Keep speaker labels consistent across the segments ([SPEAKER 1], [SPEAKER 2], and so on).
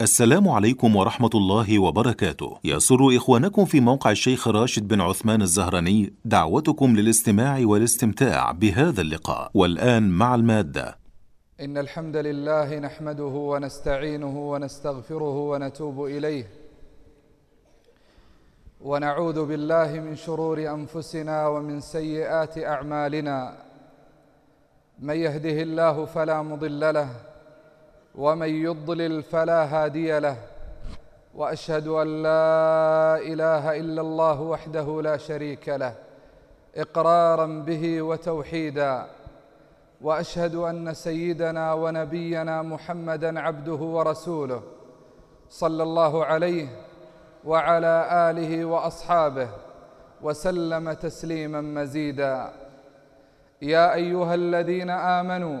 [SPEAKER 1] السلام عليكم ورحمة الله وبركاته. يسر إخوانكم في موقع الشيخ راشد بن عثمان الزهراني دعوتكم للاستماع والاستمتاع بهذا اللقاء. والآن مع المادة.
[SPEAKER 2] إن الحمد لله نحمده ونستعينه ونستغفره ونتوب إليه. ونعوذ بالله من شرور أنفسنا ومن سيئات أعمالنا. من يهده الله فلا مضل له. ومن يضلل فلا هادي له وأشهد أن لا إله إلا الله وحده لا شريك له إقرارا به وتوحيدا وأشهد أن سيدنا ونبينا محمدا عبده ورسوله صلى الله عليه وعلى آله وأصحابه وسلم تسليما مزيدا. يا أيها الذين آمنوا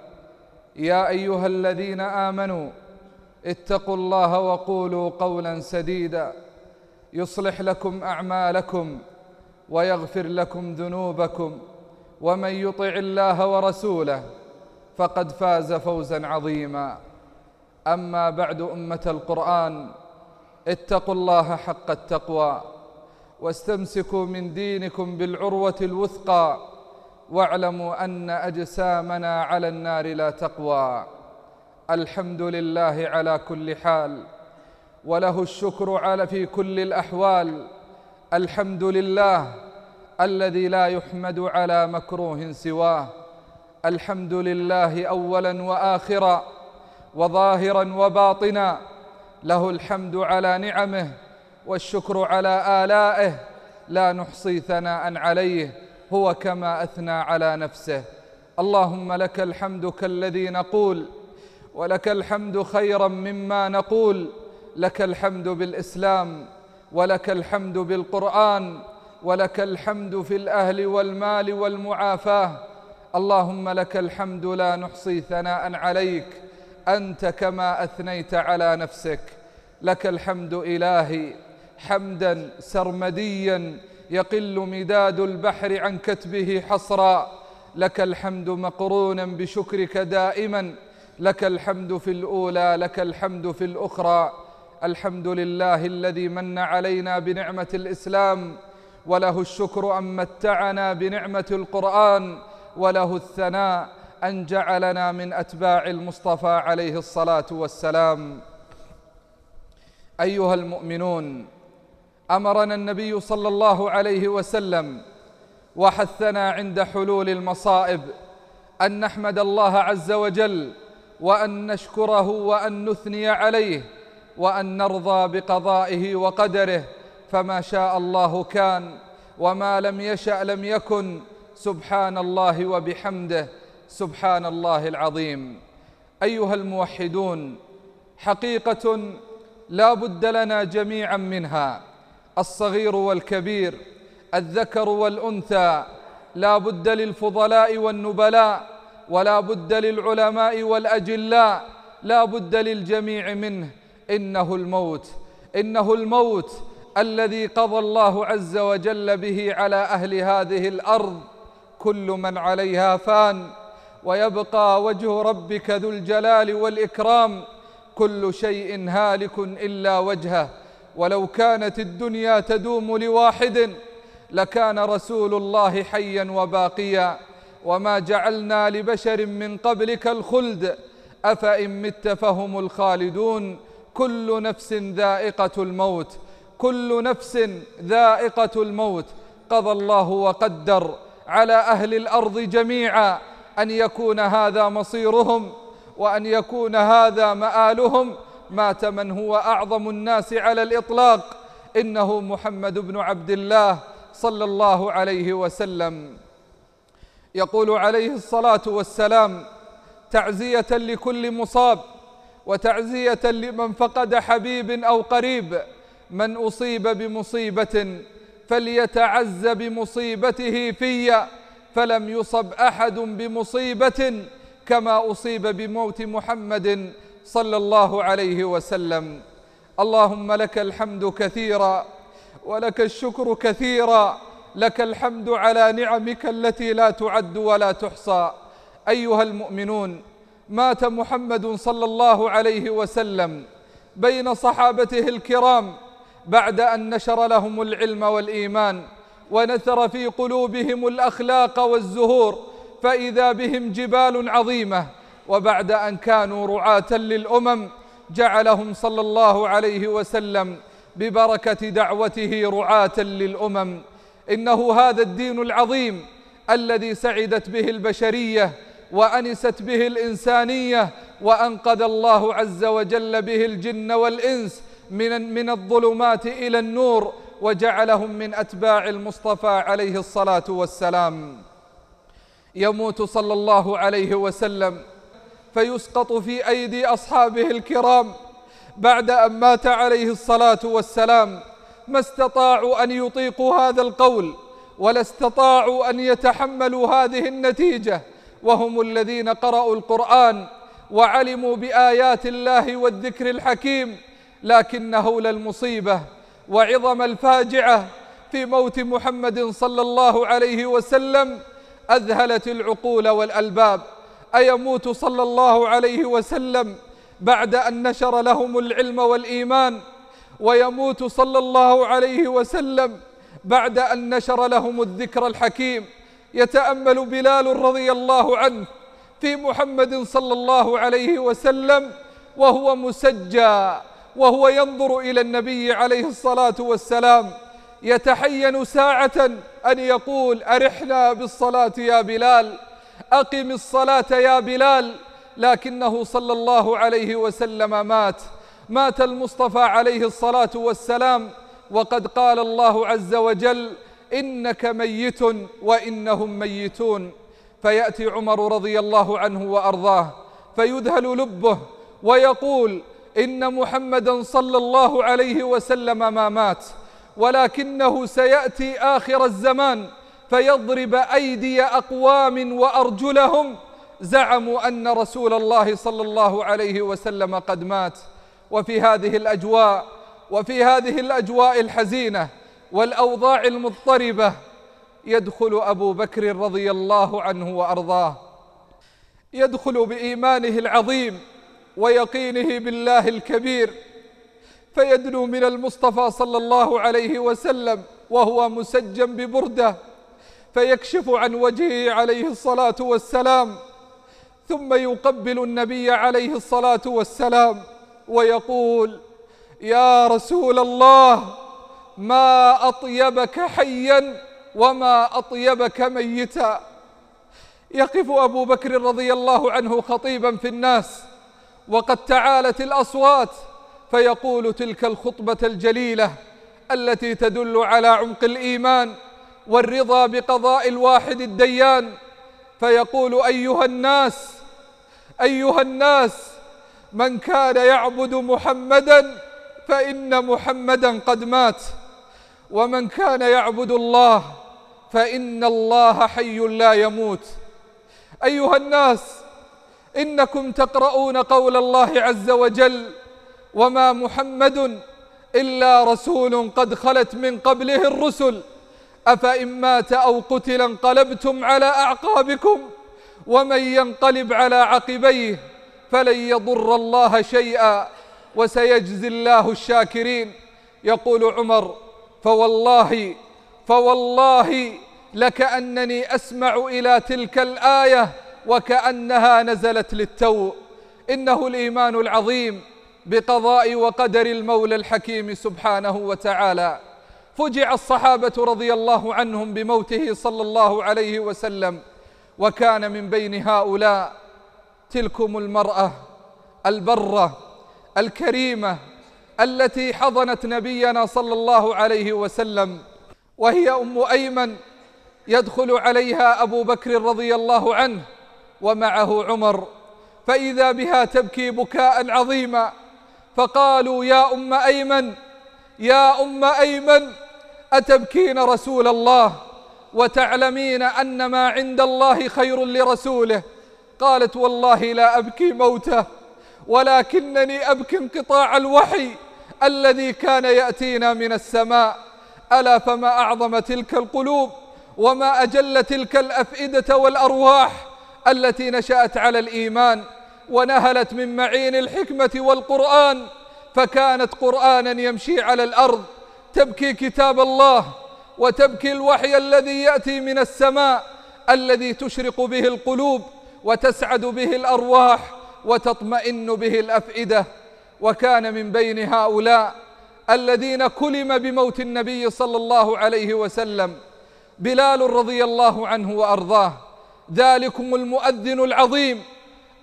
[SPEAKER 2] يا أيها الذين آمنوا اتقوا الله وقولوا قولا سديدا. يصلح لكم أعمالكم ويغفر لكم ذنوبكم ومن يطع الله ورسوله فقد فاز فوزا عظيما. أما بعد أمة القرآن اتقوا الله حق التقوى واستمسكوا من دينكم بالعروة الوثقى. واعلموا أن أجسامنا على النار لا تقوى. الحمد لله على كل حال. وله الشكر على في كل الأحوال. الحمد لله الذي لا يحمد على مكروه سواه. الحمد لله اولا واخرا وظاهرا وباطنا. له الحمد على نعمه والشكر على آلائه. لا نحصي ثناء عليه. هو كما أثنى على نفسه. اللهم لك الحمد كالذي نقول ولك الحمد خيرا مما نقول لك الحمد بالإسلام ولك الحمد بالقرآن ولك الحمد في الأهل والمال والمعافاة. اللهم لك الحمد لا نحصي ثناء عليك أنت كما أثنيت على نفسك. لك الحمد إلهي حمدا سرمديا يقل مداد البحر عن كتبه حصرا. لك الحمد مقرونا بشكرك دائما. لك الحمد في الأولى لك الحمد في الأخرى. الحمد لله الذي من علينا بنعمة الإسلام وله الشكر أن متعنا بنعمة القرآن وله الثناء أن جعلنا من أتباع المصطفى عليه الصلاة والسلام. أيها المؤمنون أمرنا النبي صلى الله عليه وسلم وحثنا عند حلول المصائب أن نحمد الله عز وجل وأن نشكره وأن نثني عليه وأن نرضى بقضائه وقدره فما شاء الله كان وما لم يشأ لم يكن سبحان الله وبحمده سبحان الله العظيم. أيها الموحدون حقيقة لا بد لنا جميعا منها. الصغير والكبير الذكر والأنثى لا بد للفضلاء والنبلاء ولا بد للعلماء والأجلاء لا بد للجميع منه. إنه الموت إنه الموت الذي قضى الله عز وجل به على أهل هذه الأرض. كل من عليها فان ويبقى وجه ربك ذو الجلال والإكرام. كل شيء هالك إلا وجهه. ولو كانت الدنيا تدوم لواحد لكان رسول الله حيا وباقيا وما جعلنا لبشر من قبلك الخلد أفإن مت فهم الخالدون. كل نفس ذائقة الموت كل نفس ذائقة الموت. قضى الله وقدر على أهل الأرض جميعا أن يكون هذا مصيرهم وأن يكون هذا مآلهم. مات من هو أعظم الناس على الإطلاق إنه محمد بن عبد الله صلى الله عليه وسلم. يقول عليه الصلاة والسلام تعزية لكل مصاب وتعزية لمن فقد حبيب أو قريب. من أصيب بمصيبة فليتعز بمصيبته في فلم يصب أحد بمصيبة كما أصيب بموت محمد صلى الله عليه وسلم. اللهم لك الحمد كثيرا ولك الشكر كثيرا. لك الحمد على نعمك التي لا تعد ولا تحصى. أيها المؤمنون مات محمد صلى الله عليه وسلم بين صحابته الكرام بعد أن نشر لهم العلم والإيمان ونثر في قلوبهم الأخلاق والزهور فإذا بهم جبال عظيمة وبعد أن كانوا رعاة للأمم جعلهم صلى الله عليه وسلم ببركة دعوته رعاة للأمم. إنه هذا الدين العظيم الذي سعدت به البشرية وأنست به الإنسانية وأنقذ الله عز وجل به الجن والإنس من من الظلمات إلى النور وجعلهم من أتباع المصطفى عليه الصلاة والسلام. يموت صلى الله عليه وسلم فيسقط في أيدي أصحابه الكرام بعد أن مات عليه الصلاة والسلام ما استطاعوا أن يطيقوا هذا القول ولا استطاعوا أن يتحملوا هذه النتيجة وهم الذين قرأوا القرآن وعلموا بآيات الله والذكر الحكيم لكن هول المصيبة وعظم الفاجعة في موت محمد صلى الله عليه وسلم أذهلت العقول والألباب. أيموت صلى الله عليه وسلم بعد أن نشر لهم العلم والإيمان ويموت صلى الله عليه وسلم بعد أن نشر لهم الذكر الحكيم. يتأمل بلال رضي الله عنه في محمد صلى الله عليه وسلم وهو مسجى وهو ينظر إلى النبي عليه الصلاة والسلام يتحين ساعة أن يقول أرحنا بالصلاة يا بلال. أقم الصلاة يا بلال. لكنه صلى الله عليه وسلم مات. مات المصطفى عليه الصلاة والسلام. وقد قال الله عز وجل إنك ميت وإنهم ميتون. فيأتي عمر رضي الله عنه وأرضاه فيذهل لبه ويقول إن محمدا صلى الله عليه وسلم ما مات ولكنه سيأتي آخر الزمان. فيضرب أيدي أقوام وأرجلهم. زعموا أن رسول الله صلى الله عليه وسلم قد مات. وفي هذه الأجواء وفي هذه الأجواء الحزينة والأوضاع المضطربة يدخل أبو بكر رضي الله عنه وأرضاه. يدخل بإيمانه العظيم ويقينه بالله الكبير. فيدنو من المصطفى صلى الله عليه وسلم وهو مسجم ببردة. فيكشف عن وجهه عليه الصلاة والسلام ثم يقبل النبي عليه الصلاة والسلام ويقول يا رسول الله ما أطيبك حيا وما أطيبك ميتا. يقف أبو بكر رضي الله عنه خطيبا في الناس وقد تعالت الأصوات فيقول تلك الخطبة الجليلة التي تدل على عمق الإيمان والرضا بقضاء الواحد الديان. فيقول أيها الناس أيها الناس من كان يعبد محمدا فإن محمدا قد مات. ومن كان يعبد الله فإن الله حي لا يموت. أيها الناس إنكم تقرؤون قول الله عز وجل وما محمد إلا رسول قد خلت من قبله الرسل أفإن مات أو قتل انقلبتم على أعقابكم ومن ينقلب على عقبيه فلن يضر الله شيئا وسيجزي الله الشاكرين. يقول عمر فوالله فوالله لكأنني أسمع إلى تلك الآية وكأنها نزلت للتو. إنه الإيمان العظيم بقضاء وقدر المولى الحكيم سبحانه وتعالى. فجع الصحابة رضي الله عنهم بموته صلى الله عليه وسلم وكان من بين هؤلاء تلكم المرأة البرة الكريمة التي حضنت نبينا صلى الله عليه وسلم وهي أم أيمن يدخل عليها أبو بكر رضي الله عنه ومعه عمر فإذا بها تبكي بكاء عظيما فقالوا يا أم أيمن يا أم أيمن أتبكين رسول الله وتعلمين أن ما عند الله خير لرسوله؟ قالت والله لا أبكي موته ولكنني أبكي انقطاع الوحي الذي كان يأتينا من السماء. ألا فما أعظم تلك القلوب وما أجل تلك الأفئدة والأرواح التي نشأت على الإيمان ونهلت من معين الحكمة والقرآن فكانت قرآنا يمشي على الأرض تبكي كتاب الله وتبكي الوحي الذي يأتي من السماء الذي تشرق به القلوب وتسعد به الأرواح وتطمئن به الأفئدة. وكان من بين هؤلاء الذين كلم بموت النبي صلى الله عليه وسلم بلال رضي الله عنه وأرضاه. ذلكم المؤذن العظيم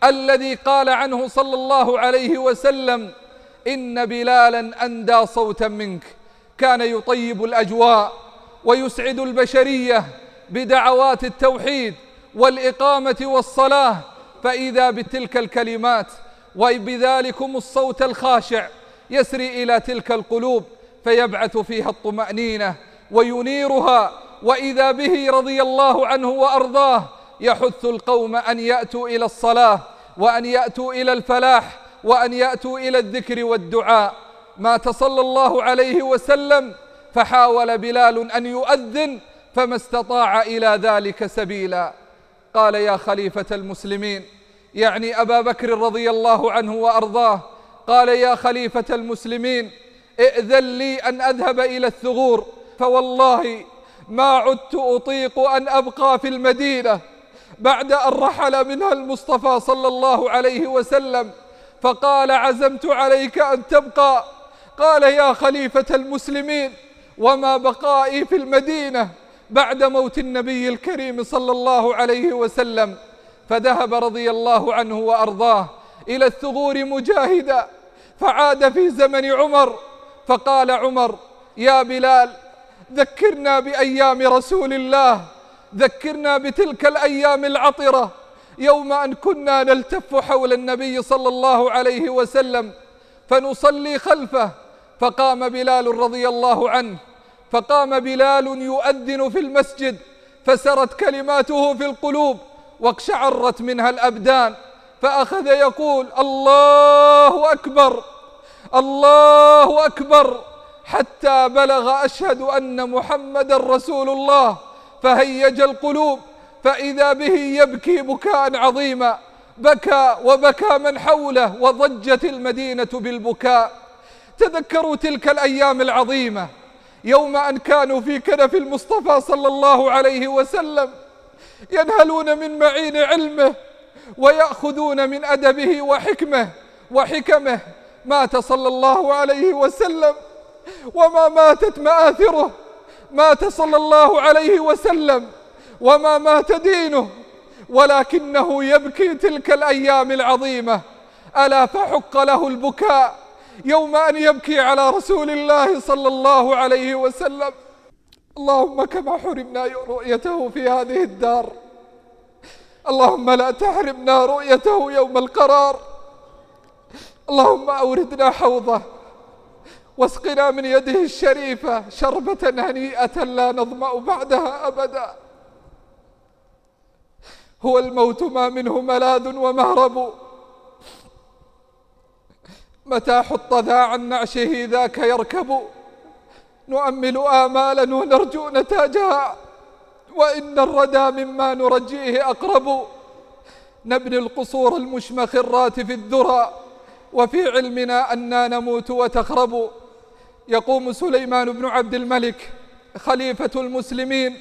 [SPEAKER 2] الذي قال عنه صلى الله عليه وسلم إن بلالا أندى صوتا منك. كان يطيب الأجواء ويسعد البشرية بدعوات التوحيد والإقامة والصلاة. فإذا بتلك الكلمات وبذلكم الصوت الخاشع يسري إلى تلك القلوب فيبعث فيها الطمأنينة وينيرها. وإذا به رضي الله عنه وأرضاه يحث القوم أن يأتوا إلى الصلاة وأن يأتوا إلى الفلاح وأن يأتوا إلى الذكر والدعاء مات صلى الله عليه وسلم فحاول بلال أن يؤذن فما استطاع إلى ذلك سبيلا. قال يا خليفة المسلمين يعني أبا بكر رضي الله عنه وأرضاه قال يا خليفة المسلمين ائذن لي أن أذهب إلى الثغور فوالله ما عدت أطيق أن أبقى في المدينة بعد أن رحل منها المصطفى صلى الله عليه وسلم. فقال عزمت عليك أن تبقى. قال يا خليفة المسلمين وما بقائي في المدينة بعد موت النبي الكريم صلى الله عليه وسلم. فذهب رضي الله عنه وأرضاه إلى الثغور مجاهدا فعاد في زمن عمر. فقال عمر يا بلال ذكرنا بأيام رسول الله ذكرنا بتلك الأيام العطرة. يوم أن كنا نلتف حول النبي صلى الله عليه وسلم فنصلي خلفه فقام بلال رضي الله عنه فقام بلال يؤذن في المسجد فسرت كلماته في القلوب واقشعرت منها الأبدان فأخذ يقول الله أكبر الله أكبر حتى بلغ أشهد أن محمد رسول الله فهيج القلوب فإذا به يبكي بكاء عظيما بكى وبكى من حوله وضجت المدينة بالبكاء. تذكروا تلك الأيام العظيمة يوم أن كانوا في كنف المصطفى صلى الله عليه وسلم ينهلون من معين علمه ويأخذون من أدبه وحكمه وحكمه مات صلى الله عليه وسلم وما ماتت مآثره مات صلى الله عليه وسلم. وما مات دينه ولكنه يبكي تلك الأيام العظيمة. ألا فحق له البكاء يوم أن يبكي على رسول الله صلى الله عليه وسلم؟ اللهم كما حرمنا رؤيته في هذه الدار. اللهم لا تحرمنا رؤيته يوم القرار. اللهم أوردنا حوضه واسقنا من يده الشريفة شربة هنيئة لا نظمأ بعدها أبدا. هو الموت ما منه ملاذ ومهرب. متى حط ذا عن نعشه ذاك يركب. نؤمل آمالا ونرجو نتاجها وإن الردى مما نرجيه أقرب. نبني القصور المشمخرات في الذرى. وفي علمنا أنا نموت وتخرب. يقوم سليمان بن عبد الملك خليفة المسلمين.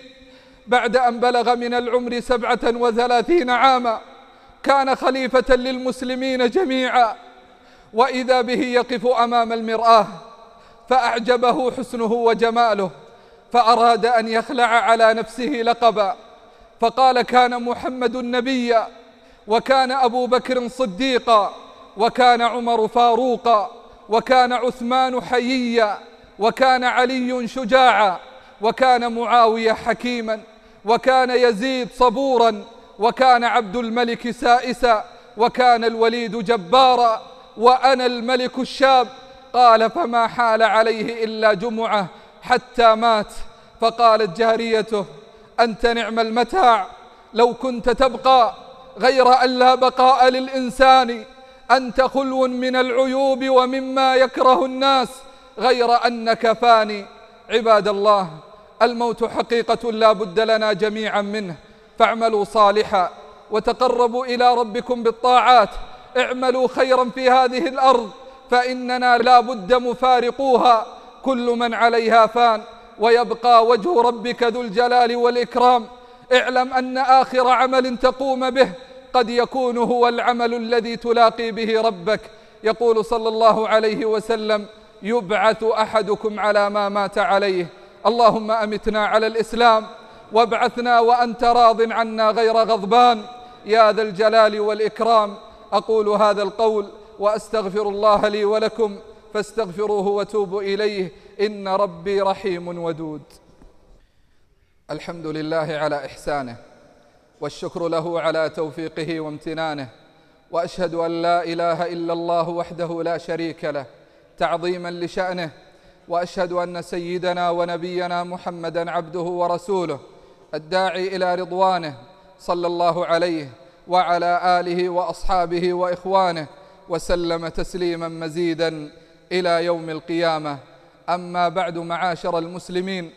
[SPEAKER 2] بعد أن بلغ من العمر سبعة وثلاثين عاما كان خليفة للمسلمين جميعا. وإذا به يقف أمام المرآة فأعجبه حسنه وجماله فأراد أن يخلع على نفسه لقبا. فقال كان محمد نبيا وكان أبو بكر صديقا وكان عمر فاروقا وكان عثمان حييا وكان علي شجاعا وكان معاوية حكيما. وكان يزيد صبورا وكان عبد الملك سائسا وكان الوليد جبارا وأنا الملك الشاب. قال فما حال عليه إلا جمعة حتى مات. فقالت جاريته أنت نعم المتاع لو كنت تبقى غير أن لا بقاء للإنسان. أنت خلو من العيوب ومما يكره الناس غير أنك فاني عباد الله. الموت حقيقة لا بد لنا جميعا منه. فاعملوا صالحا وتقربوا إلى ربكم بالطاعات. اعملوا خيرا في هذه الأرض فإننا لا بد مفارقوها. كل من عليها فان ويبقى وجه ربك ذو الجلال والإكرام. اعلم أن آخر عمل تقوم به قد يكون هو العمل الذي تلاقي به ربك. يقول صلى الله عليه وسلم يبعث أحدكم على ما مات عليه. اللهم أمتنا على الإسلام وابعثنا وأنت راض عنا غير غضبان. يا ذا الجلال والإكرام. أقول هذا القول وأستغفر الله لي ولكم فاستغفروه وتوبوا إليه. إن ربي رحيم ودود. الحمد لله على إحسانه والشكر له على توفيقه وامتنانه. وأشهد أن لا إله إلا الله وحده لا شريك له. تعظيما لشأنه وأشهد أن سيدنا ونبينا محمدا عبده ورسوله الداعي إلى رضوانه صلى الله عليه وعلى آله وأصحابه وإخوانه وسلم تسليما مزيدا إلى يوم القيامة. أما بعد معاشر المسلمين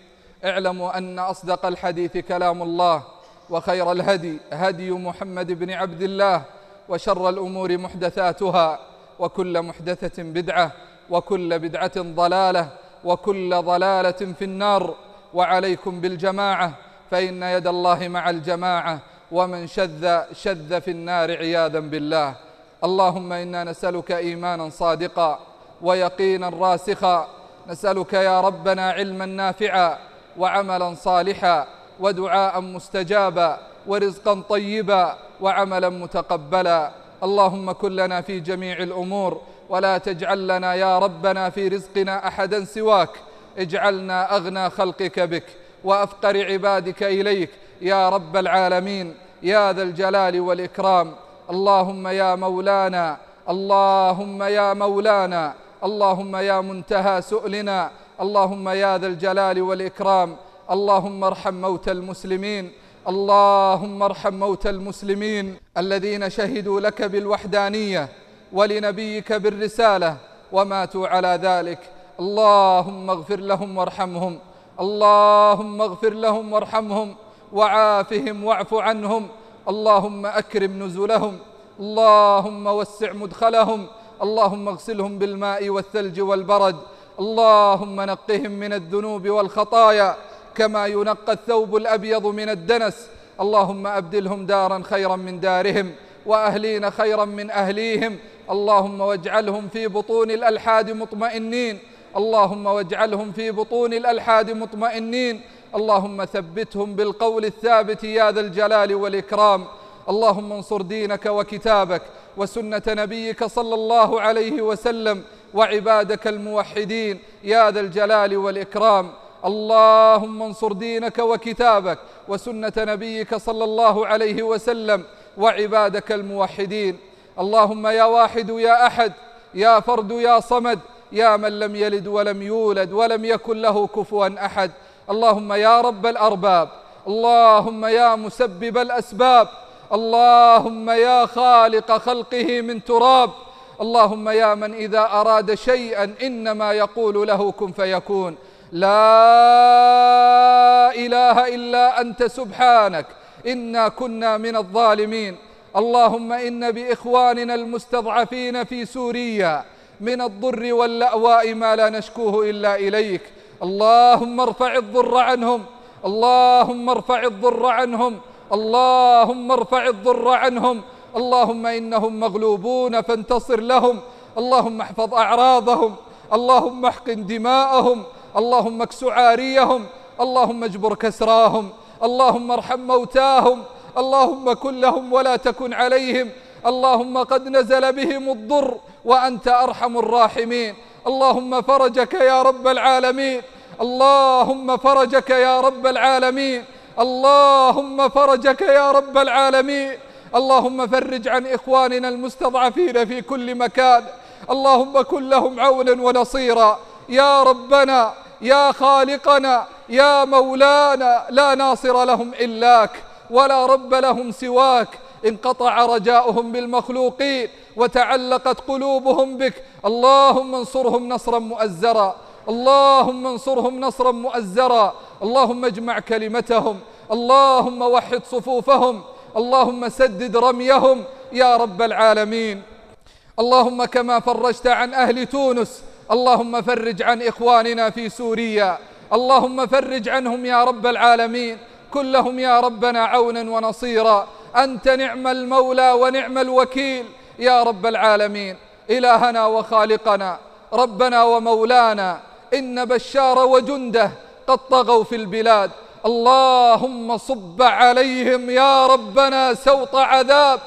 [SPEAKER 2] اعلموا أن أصدق الحديث كلام الله وخير الهدي هدي محمد بن عبد الله وشر الأمور محدثاتها وكل محدثة بدعة وكل بدعة ضلالة وكل ضلالة في النار وعليكم بالجماعة فإن يد الله مع الجماعة ومن شذ شذ في النار عياذا بالله. اللهم إنا نسألك إيمانا صادقا ويقينا راسخا. نسألك يا ربنا علما نافعا وعملا صالحا ودعاء مستجابا ورزقا طيبا وعملا متقبلا. اللهم كن لنا في جميع الأمور ولا تجعل لنا يا ربنا في رزقنا أحدا سواك. اجعلنا أغنى خلقك بك وأفقر عبادك إليك. يا رب العالمين يا ذا الجلال والإكرام. اللهم يا مولانا اللهم يا مولانا اللهم يا منتهى سؤلنا. اللهم يا ذا الجلال والإكرام. اللهم ارحم موتى المسلمين. اللهم ارحم موتى المسلمين الذين شهدوا لك بالوحدانية. ولنبيك بالرسالة وماتوا على ذلك. اللهم اغفر لهم وارحمهم. اللهم اغفر لهم وارحمهم وعافهم واعف عنهم. اللهم أكرم نزلهم. اللهم وسع مدخلهم. اللهم اغسلهم بالماء والثلج والبرد. اللهم نقهم من الذنوب والخطايا كما ينقى الثوب الأبيض من الدنس. اللهم أبدلهم دارا خيرا من دارهم وأهلين خيرا من أهليهم. اللهم واجعلهم في بطون الألحاد مطمئنين. اللهم واجعلهم في بطون الألحاد مطمئنين. اللهم ثبتهم بالقول الثابت يا ذا الجلال والإكرام. اللهم انصر دينك وكتابك وسنة نبيك صلى الله عليه وسلم وعبادك الموحدين يا ذا الجلال والإكرام. اللهم انصر دينك وكتابك وسنة نبيك صلى الله عليه وسلم وعبادك الموحدين. اللهم يا واحد يا أحد يا فرد يا صمد يا من لم يلد ولم يولد ولم يكن له كفوا أحد. اللهم يا رب الأرباب اللهم يا مسبب الأسباب اللهم يا خالق خلقه من تراب. اللهم يا من إذا أراد شيئا إنما يقول له كن فيكون. لا إله إلا أنت سبحانك إنا كنا من الظالمين. اللهم إن بإخواننا المستضعفين في سوريا من الضر واللأواء ما لا نشكوه إلا إليك. اللهم ارفع الضر عنهم. اللهم ارفع الضر عنهم. اللهم ارفع الضر عنهم. اللهم إنهم مغلوبون فانتصر لهم. اللهم احفظ أعراضهم. اللهم احقن دماءهم. اللهم إكس عاريهم. اللهم اجبر كسراهم. اللهم ارحم موتاهم. اللهم كن لهم ولا تكن عليهم. اللهم قد نزل بهم الضر وأنت أرحم الراحمين. اللهم فرجك يا رب العالمين. اللهم فرجك يا رب العالمين. اللهم فرجك يا رب العالمين. اللهم فرج عن إخواننا المستضعفين في كل مكان. اللهم كن لهم عونا ونصيرا. يا ربنا يا خالقنا يا مولانا لا ناصر لهم إلاك ولا رب لهم سواك. انقطع رجاؤهم بالمخلوقين وتعلقت قلوبهم بك. اللهم انصرهم نصرا مؤزرا. اللهم انصرهم نصرا مؤزرا. اللهم اجمع كلمتهم. اللهم وحد صفوفهم. اللهم سدد رميهم. يا رب العالمين. اللهم كما فرجت عن أهل تونس. اللهم فرج عن إخواننا في سوريا. اللهم فرج عنهم يا رب العالمين. كلهم يا ربنا عونا ونصيرا. أنت نعم المولى ونعم الوكيل يا رب العالمين. إلهنا وخالقنا ربنا ومولانا إن بشار وجنده قد طغوا في البلاد. اللهم صب عليهم يا ربنا سوط عذاب.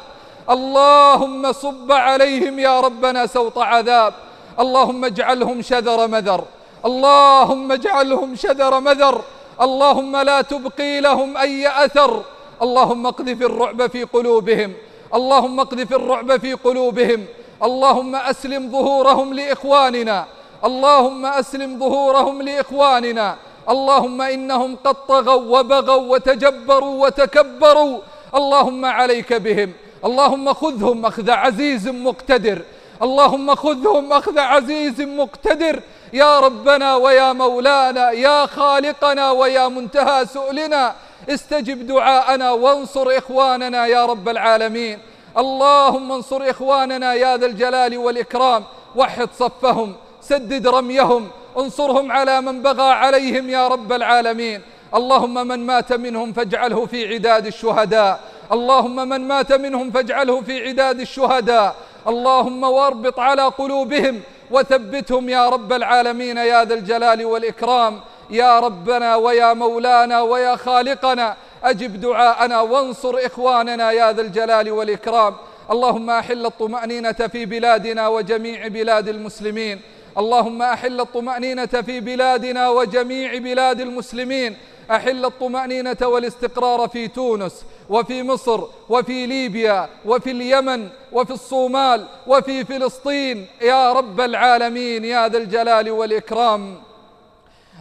[SPEAKER 2] اللهم صب عليهم يا ربنا سوط عذاب. اللهم اجعلهم شذر مذر. اللهم اجعلهم شذر مذر. اللهم لا تبقي لهم أي أثر. اللهم اقذف الرعب في قلوبهم. اللهم اقذف الرعب في قلوبهم. اللهم أسلم ظهورهم لإخواننا. اللهم أسلم ظهورهم لإخواننا. اللهم إنهم قد طغوا وبغوا وتجبروا وتكبروا. اللهم عليك بهم. اللهم خذهم أخذ عزيز مقتدر. اللهم خذهم أخذ عزيز مقتدر. يا ربنا ويا مولانا يا خالقنا ويا منتهى سؤلنا استجب دعاءنا وانصر إخواننا يا رب العالمين. اللهم انصر إخواننا يا ذا الجلال والإكرام وحد صفهم سدد رميهم انصرهم على من بغى عليهم يا رب العالمين. اللهم من مات منهم فاجعله في عداد الشهداء. اللهم من مات منهم فاجعله في عداد الشهداء. اللهم واربط على قلوبهم وثبتهم يا رب العالمين يا ذا الجلال والإكرام. يا ربنا ويا مولانا ويا خالقنا أجب دعاءنا وانصر إخواننا يا ذا الجلال والإكرام. اللهم أحل الطمأنينة في بلادنا وجميع بلاد المسلمين. اللهم أحل الطمأنينة في بلادنا وجميع بلاد المسلمين. أحل الطمأنينة والاستقرار في تونس وفي مصر وفي ليبيا وفي اليمن وفي الصومال وفي فلسطين. يا رب العالمين يا ذا الجلال والإكرام.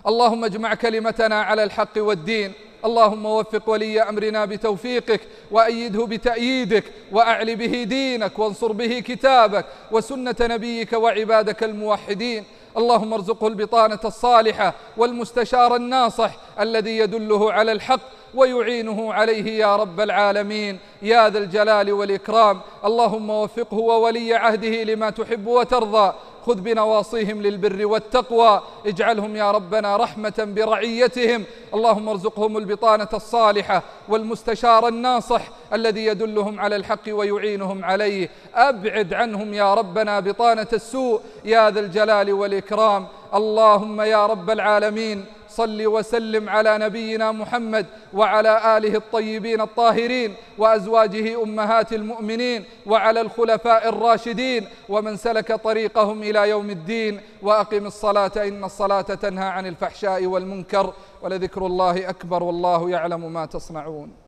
[SPEAKER 2] اللهم اجمع كلمتنا على الحق والدين. اللهم وفق ولي أمرنا بتوفيقك وأيده بتأييدك وأعل به دينك وانصر به كتابك وسنة نبيك وعبادك الموحدين. اللهم ارزقه البطانة الصالحة والمستشار الناصح الذي يدله على الحق ويعينه عليه يا رب العالمين. يا ذا الجلال والإكرام اللهم وفقه وولي عهده لما تحب وترضى. خذ بنواصيهم للبر والتقوى. اجعلهم يا ربنا رحمة برعيتهم. اللهم ارزقهم البطانة الصالحة والمستشار الناصح الذي يدلهم على الحق ويعينهم عليه. أبعد عنهم يا ربنا بطانة السوء. يا ذا الجلال والإكرام. اللهم يا رب العالمين. صل وسلم على نبينا محمد وعلى آله الطيبين الطاهرين وأزواجه أمهات المؤمنين وعلى الخلفاء الراشدين ومن سلك طريقهم إلى يوم الدين وأقم الصلاة إن الصلاة تنهى عن الفحشاء والمنكر ولذكر الله أكبر والله يعلم ما تصنعون